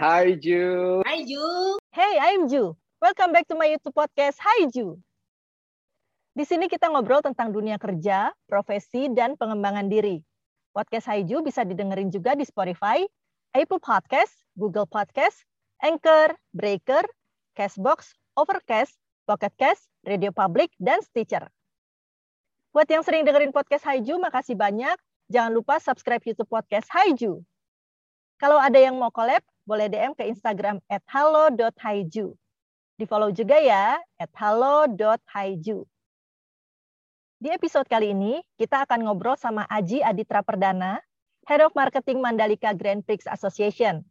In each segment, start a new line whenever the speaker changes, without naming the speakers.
Hi Ju.
Hai Ju.
Hey, I'm Ju. Welcome back to my YouTube podcast Hi Ju. Di sini kita ngobrol tentang dunia kerja, profesi, dan pengembangan diri. Podcast Hi Ju bisa didengerin juga di Spotify, Apple Podcast, Google Podcast, Anchor, Breaker, Castbox, Overcast, Pocket Cast, Radio Public, dan Stitcher. Buat yang sering dengerin podcast Haiju, makasih banyak. Jangan lupa subscribe YouTube podcast Haiju. Kalau ada yang mau collab, boleh DM ke Instagram at halo.haiju. Di follow juga ya, at halo.haiju. Di episode kali ini, kita akan ngobrol sama Aji Aditra Perdana, Head of Marketing Mandalika Grand Prix Association.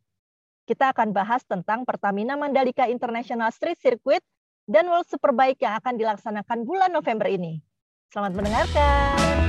Kita akan bahas tentang Pertamina Mandalika International Street Circuit dan World Superbike yang akan dilaksanakan bulan November ini. Selamat mendengarkan.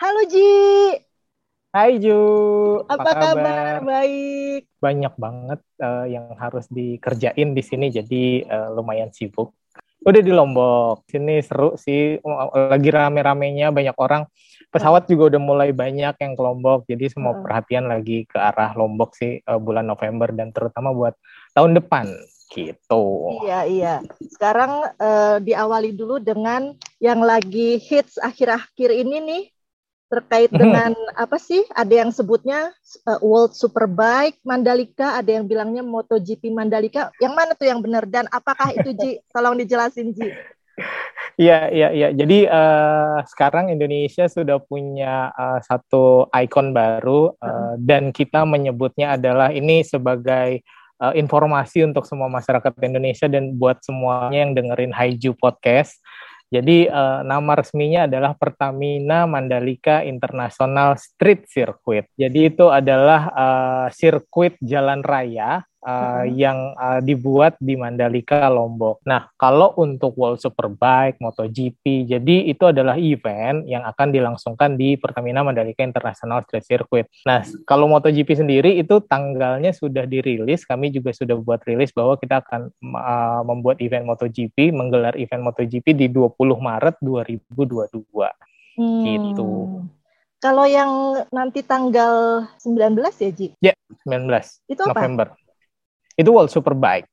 Halo Ji,
Hai Ju,
apa, kabar? Baik.
Banyak banget uh, yang harus dikerjain di sini, jadi uh, lumayan sibuk. Udah di Lombok, sini seru sih, lagi rame-ramenya banyak orang. Pesawat juga udah mulai banyak yang ke Lombok, jadi semua perhatian lagi ke arah Lombok sih uh, bulan November dan terutama buat tahun depan gitu.
Iya, iya. Sekarang eh, diawali dulu dengan yang lagi hits akhir-akhir ini nih terkait dengan apa sih? Ada yang sebutnya eh, World Superbike Mandalika, ada yang bilangnya MotoGP Mandalika. Yang mana tuh yang benar dan apakah itu Ji? Tolong dijelasin Ji.
Iya, iya, iya. Jadi eh, sekarang Indonesia sudah punya eh, satu ikon baru eh, dan kita menyebutnya adalah ini sebagai eh, informasi untuk semua masyarakat Indonesia dan buat semuanya yang dengerin Haiju Podcast. Jadi eh, nama resminya adalah Pertamina Mandalika International Street Circuit. Jadi itu adalah eh, sirkuit jalan raya uh,
Mhm.
yang uh, dibuat di Mandalika Lombok. Nah, kalau untuk World Superbike, MotoGP, jadi itu adalah event yang akan dilangsungkan di Pertamina Mandalika International Street Circuit. Nah, kalau MotoGP sendiri itu tanggalnya sudah dirilis, kami juga sudah buat rilis bahwa kita akan uh, membuat event MotoGP, menggelar event MotoGP di 20 Maret 2022.
Hmm.
Gitu.
Kalau yang nanti tanggal 19 ya Ji?
19
Itu apa?
November. Itu World Superbike.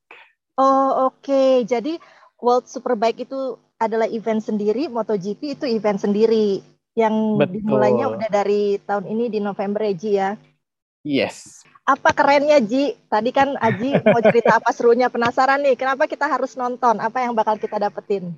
Oh oke, jadi World Superbike itu adalah event sendiri, MotoGP itu event sendiri yang
Betul.
dimulainya udah dari tahun ini di November ya Ji ya.
Yes.
Apa kerennya Ji? Tadi kan Aji mau cerita apa serunya, penasaran nih, kenapa kita harus nonton? Apa yang bakal kita dapetin?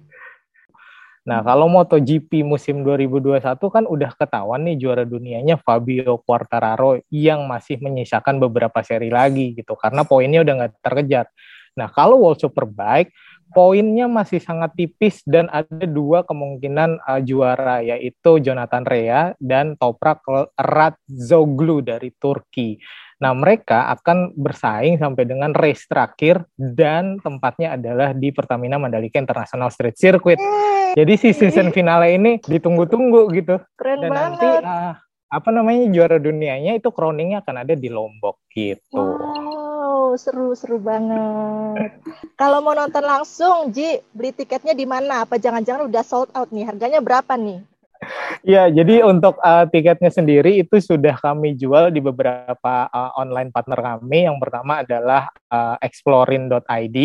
Nah, kalau MotoGP musim 2021 kan udah ketahuan nih juara dunianya Fabio Quartararo yang masih menyisakan beberapa seri lagi gitu karena poinnya udah nggak terkejar. Nah, kalau World Superbike poinnya masih sangat tipis dan ada dua kemungkinan uh, juara yaitu Jonathan Rea dan Toprak Radzoglu dari Turki. Nah, mereka akan bersaing sampai dengan race terakhir dan tempatnya adalah di Pertamina Mandalika International Street Circuit. Jadi si season finale ini ditunggu-tunggu gitu.
keren
Dan nanti
banget.
ah, apa namanya juara dunianya itu crowningnya akan ada di Lombok gitu.
Wow, seru-seru banget. Kalau mau nonton langsung, Ji, beli tiketnya di mana? Apa jangan-jangan udah sold out nih? Harganya berapa nih?
Ya, jadi untuk uh, tiketnya sendiri itu sudah kami jual di beberapa uh, online partner kami. Yang pertama adalah uh, explorin.id,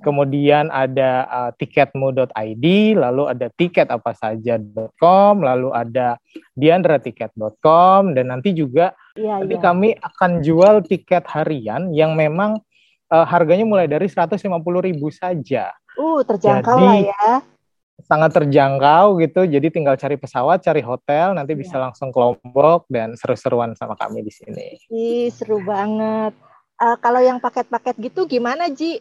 kemudian ada uh, tiketmu.id, lalu ada tiketapasaja.com, lalu ada diandratiket.com, dan nanti juga
Iya,
nanti
iya.
kami akan jual tiket harian yang memang uh, harganya mulai dari 150.000 saja.
Uh, terjangkau
Jadi,
lah ya.
sangat terjangkau gitu. Jadi tinggal cari pesawat, cari hotel, nanti bisa
Iya.
langsung ke Lombok dan seru-seruan sama kami di sini.
Ih, seru banget. Eh, kalau yang paket-paket gitu gimana, Ji?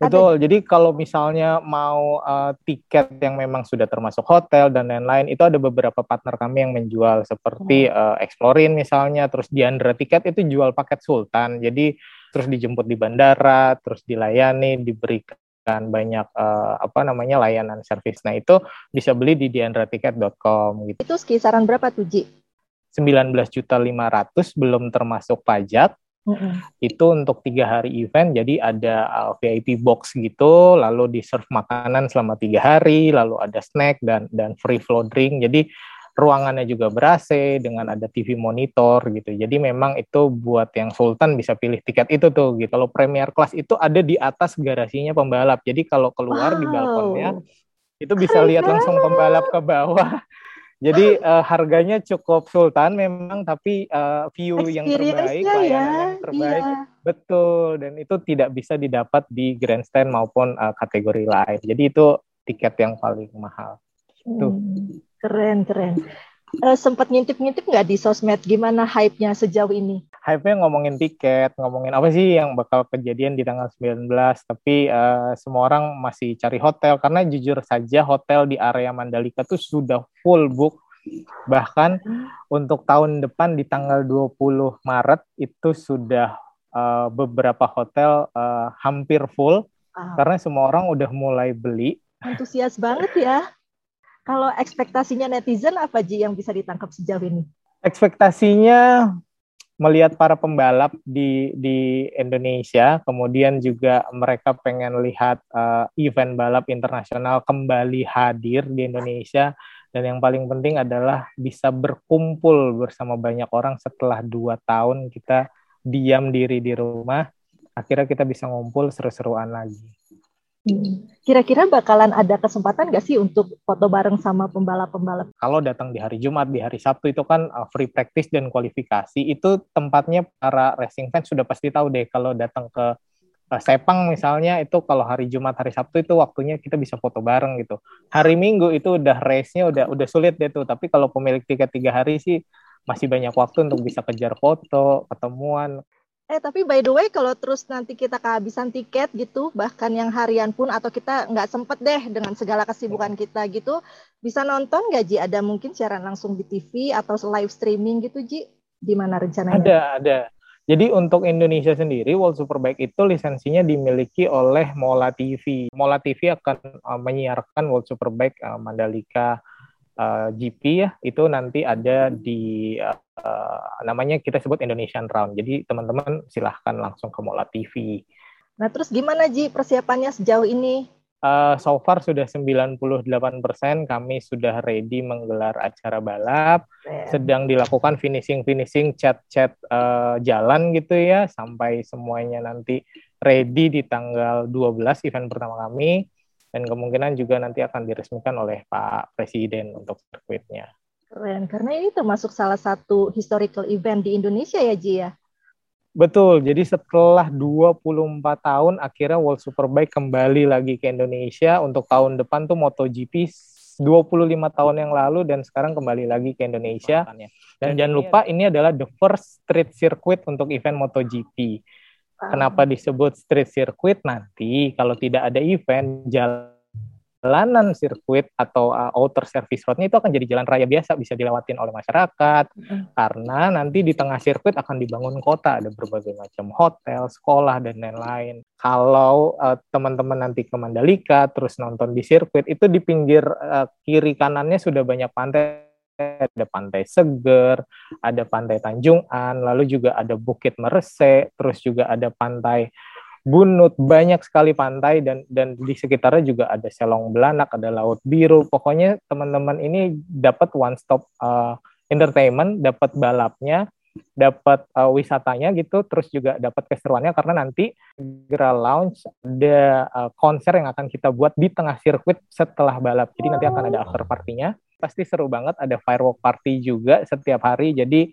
Betul. Jadi kalau misalnya mau uh, tiket yang memang sudah termasuk hotel dan lain-lain, itu ada beberapa partner kami yang menjual seperti hmm. uh, Explorin misalnya, terus Diandra tiket itu jual paket Sultan. Jadi terus dijemput di bandara, terus dilayani, diberikan banyak uh, apa namanya layanan servis. Nah itu bisa beli di diandratiket.com.
Gitu. Itu kisaran berapa tuh Ji?
19 juta 500 belum termasuk pajak Mm-hmm. Itu untuk tiga hari event, jadi ada uh, VIP box gitu, lalu di serve makanan selama tiga hari, lalu ada snack dan dan free flow drink. Jadi ruangannya juga ber dengan ada TV monitor gitu. Jadi memang itu buat yang Sultan bisa pilih tiket itu tuh gitu. Kalau Premier Class itu ada di atas garasinya pembalap. Jadi kalau keluar wow. di balkonnya itu bisa lihat langsung pembalap ke bawah jadi uh, harganya cukup sultan memang, tapi uh, view yang terbaik, ya. yang terbaik, iya. betul. Dan itu tidak bisa didapat di grandstand maupun uh, kategori lain. Jadi itu tiket yang paling mahal. Tuh.
Hmm, keren keren. Uh, sempat ngintip-ngintip nggak di sosmed gimana hype-nya sejauh ini?
hype-nya ngomongin tiket, ngomongin apa sih yang bakal kejadian di tanggal 19, tapi uh, semua orang masih cari hotel karena jujur saja hotel di area Mandalika tuh sudah full book. Bahkan untuk tahun depan di tanggal 20 Maret itu sudah uh, beberapa hotel uh, hampir full ah. karena semua orang udah mulai beli.
Antusias banget ya. Kalau ekspektasinya netizen apa Ji yang bisa ditangkap sejauh ini?
Ekspektasinya melihat para pembalap di di Indonesia, kemudian juga mereka pengen lihat uh, event balap internasional kembali hadir di Indonesia, dan yang paling penting adalah bisa berkumpul bersama banyak orang setelah dua tahun kita diam diri di rumah, akhirnya kita bisa ngumpul seru-seruan lagi.
Hmm. Kira-kira bakalan ada kesempatan nggak sih untuk foto bareng sama pembalap-pembalap?
Kalau datang di hari Jumat, di hari Sabtu itu kan uh, free practice dan kualifikasi. Itu tempatnya para racing fans sudah pasti tahu deh kalau datang ke uh, Sepang misalnya itu kalau hari Jumat, hari Sabtu itu waktunya kita bisa foto bareng gitu. Hari Minggu itu udah race-nya udah udah sulit deh tuh. Tapi kalau pemilik tiket tiga hari sih masih banyak waktu untuk bisa kejar foto, ketemuan.
Eh tapi by the way kalau terus nanti kita kehabisan tiket gitu, bahkan yang harian pun atau kita nggak sempet deh dengan segala kesibukan kita gitu, bisa nonton nggak Ji? Ada mungkin siaran langsung di TV atau live streaming gitu Ji? Di mana rencananya?
Ada, ada. Jadi untuk Indonesia sendiri World Superbike itu lisensinya dimiliki oleh Mola TV. Mola TV akan uh, menyiarkan World Superbike uh, Mandalika uh, eh, GP ya itu nanti ada di uh, namanya kita sebut Indonesian Round. Jadi teman-teman silahkan langsung ke Mola TV.
Nah terus gimana Ji persiapannya sejauh ini?
Uh, so far sudah 98% kami sudah ready menggelar acara balap. Yeah. Sedang dilakukan finishing-finishing chat-chat uh, jalan gitu ya sampai semuanya nanti ready di tanggal 12 event pertama kami dan kemungkinan juga nanti akan diresmikan oleh Pak Presiden untuk sirkuitnya.
Keren, karena ini termasuk salah satu historical event di Indonesia ya Ji ya?
Betul, jadi setelah 24 tahun akhirnya World Superbike kembali lagi ke Indonesia untuk tahun depan tuh MotoGP 25 tahun yang lalu dan sekarang kembali lagi ke Indonesia. Dan jangan lupa ini adalah the first street circuit untuk event MotoGP. Kenapa disebut street circuit nanti kalau tidak ada event jalanan sirkuit atau uh, outer service roadnya itu akan jadi jalan raya biasa bisa dilewatin oleh masyarakat mm. karena nanti di tengah sirkuit akan dibangun kota ada berbagai macam hotel, sekolah dan lain-lain. Kalau uh, teman-teman nanti ke Mandalika terus nonton di sirkuit itu di pinggir uh, kiri kanannya sudah banyak pantai ada Pantai Seger, ada Pantai Tanjungan, lalu juga ada Bukit Merese, terus juga ada Pantai Bunut, banyak sekali pantai dan dan di sekitarnya juga ada Selong Belanak, ada Laut Biru. Pokoknya teman-teman ini dapat one stop uh, entertainment, dapat balapnya, dapat uh, wisatanya gitu, terus juga dapat keseruannya karena nanti segera launch ada uh, konser yang akan kita buat di tengah sirkuit setelah balap. Jadi nanti akan ada after partinya pasti seru banget ada firework party juga setiap hari jadi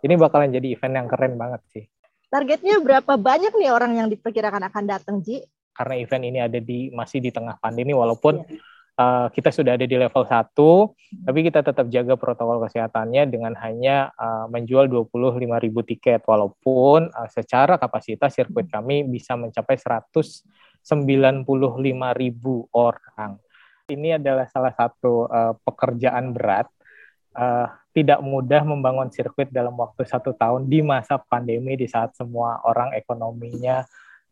ini bakalan jadi event yang keren banget sih
targetnya berapa banyak nih orang yang diperkirakan akan datang Ji
karena event ini ada di masih di tengah pandemi walaupun yeah. Uh, kita sudah ada di level 1, hmm. tapi kita tetap jaga protokol kesehatannya dengan hanya uh, menjual 25.000 tiket, walaupun uh, secara kapasitas sirkuit kami bisa mencapai 100 95 ribu orang. Ini adalah salah satu uh, pekerjaan berat. Uh, tidak mudah membangun sirkuit dalam waktu satu tahun di masa pandemi di saat semua orang ekonominya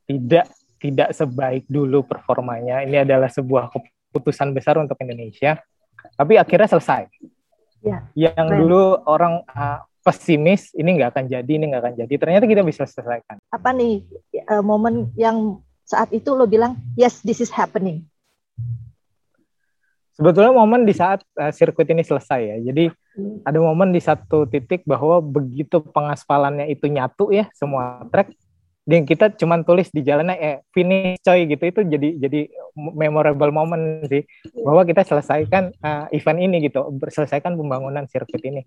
tidak tidak sebaik dulu performanya. Ini adalah sebuah keputusan besar untuk Indonesia. Tapi akhirnya selesai. Ya, yang keren. dulu orang uh, pesimis, ini nggak akan jadi, ini nggak akan jadi. Ternyata kita bisa selesaikan.
Apa nih uh, momen yang saat itu lo bilang, yes, this is happening?
Sebetulnya momen di saat uh, sirkuit ini selesai ya. Jadi hmm. ada momen di satu titik bahwa begitu pengaspalannya itu nyatu ya semua trek dan kita cuman tulis di jalannya eh finish coy gitu. Itu jadi jadi memorable moment sih. Bahwa kita selesaikan uh, event ini gitu. Selesaikan pembangunan sirkuit ini.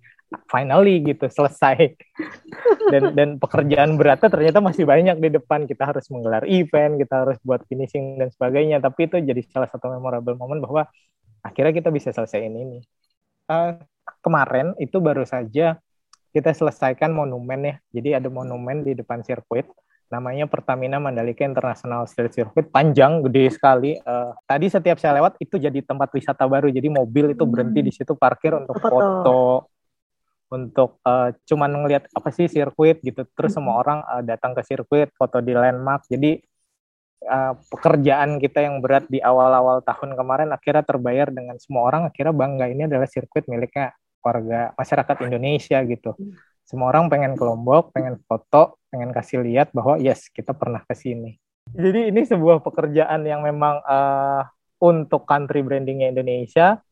Finally gitu selesai. Dan dan pekerjaan beratnya ternyata masih banyak di depan. Kita harus menggelar event kita harus buat finishing dan sebagainya. Tapi itu jadi salah satu memorable moment bahwa akhirnya kita bisa selesaiin ini. Uh, kemarin itu baru saja kita selesaikan monumen ya. Jadi ada monumen di depan sirkuit namanya Pertamina Mandalika International Street Circuit panjang gede sekali. Uh, tadi setiap saya lewat itu jadi tempat wisata baru. Jadi mobil itu berhenti di situ parkir untuk foto, foto untuk uh, cuman ngelihat apa sih sirkuit gitu. Terus hmm. semua orang uh, datang ke sirkuit foto di landmark. Jadi uh, pekerjaan kita yang berat di awal-awal tahun kemarin akhirnya terbayar dengan semua orang. Akhirnya bangga ini adalah sirkuit miliknya warga masyarakat Indonesia gitu semua orang pengen ke Lombok, pengen foto, pengen kasih lihat bahwa yes kita pernah ke sini. Jadi ini sebuah pekerjaan yang memang uh, untuk country brandingnya Indonesia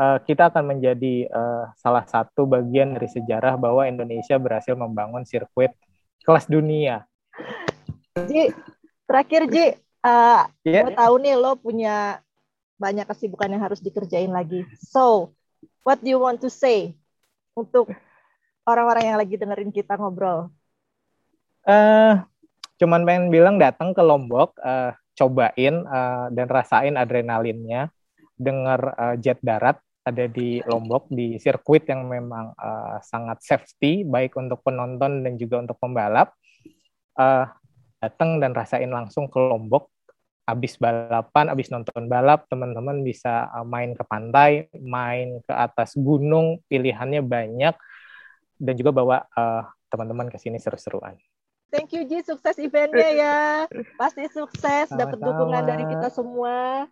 uh, kita akan menjadi uh, salah satu bagian dari sejarah bahwa Indonesia berhasil membangun sirkuit kelas dunia.
Ji, terakhir Ji, uh, yeah. gue tahu nih lo punya banyak kesibukan yang harus dikerjain lagi. So, what do you want to say untuk orang-orang yang lagi dengerin kita ngobrol?
Uh, cuman pengen bilang datang ke Lombok, uh, cobain uh, dan rasain adrenalinnya, dengar uh, jet darat ada di Lombok di sirkuit yang memang uh, sangat safety baik untuk penonton dan juga untuk pembalap. Uh, datang dan rasain langsung ke Lombok. Abis balapan, abis nonton balap, teman-teman bisa main ke pantai, main ke atas gunung, pilihannya banyak dan juga bawa uh, teman-teman ke sini seru-seruan.
Thank you Ji, sukses eventnya ya. Pasti sukses, dapat dukungan dari kita semua.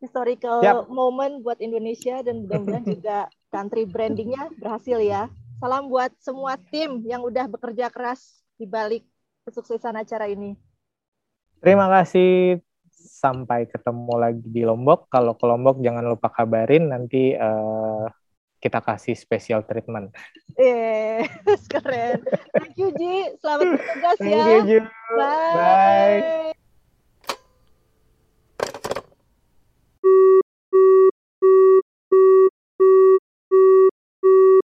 Historical yep. moment buat Indonesia dan mudah-mudahan juga country brandingnya berhasil ya. Salam buat semua tim yang udah bekerja keras di balik kesuksesan acara ini.
Terima kasih. Sampai ketemu lagi di Lombok. Kalau ke Lombok jangan lupa kabarin nanti uh, kita kasih special treatment.
Eh, keren. Thank you Ji. Selamat bertugas ya.
Thank you Ji. Bye. Bye.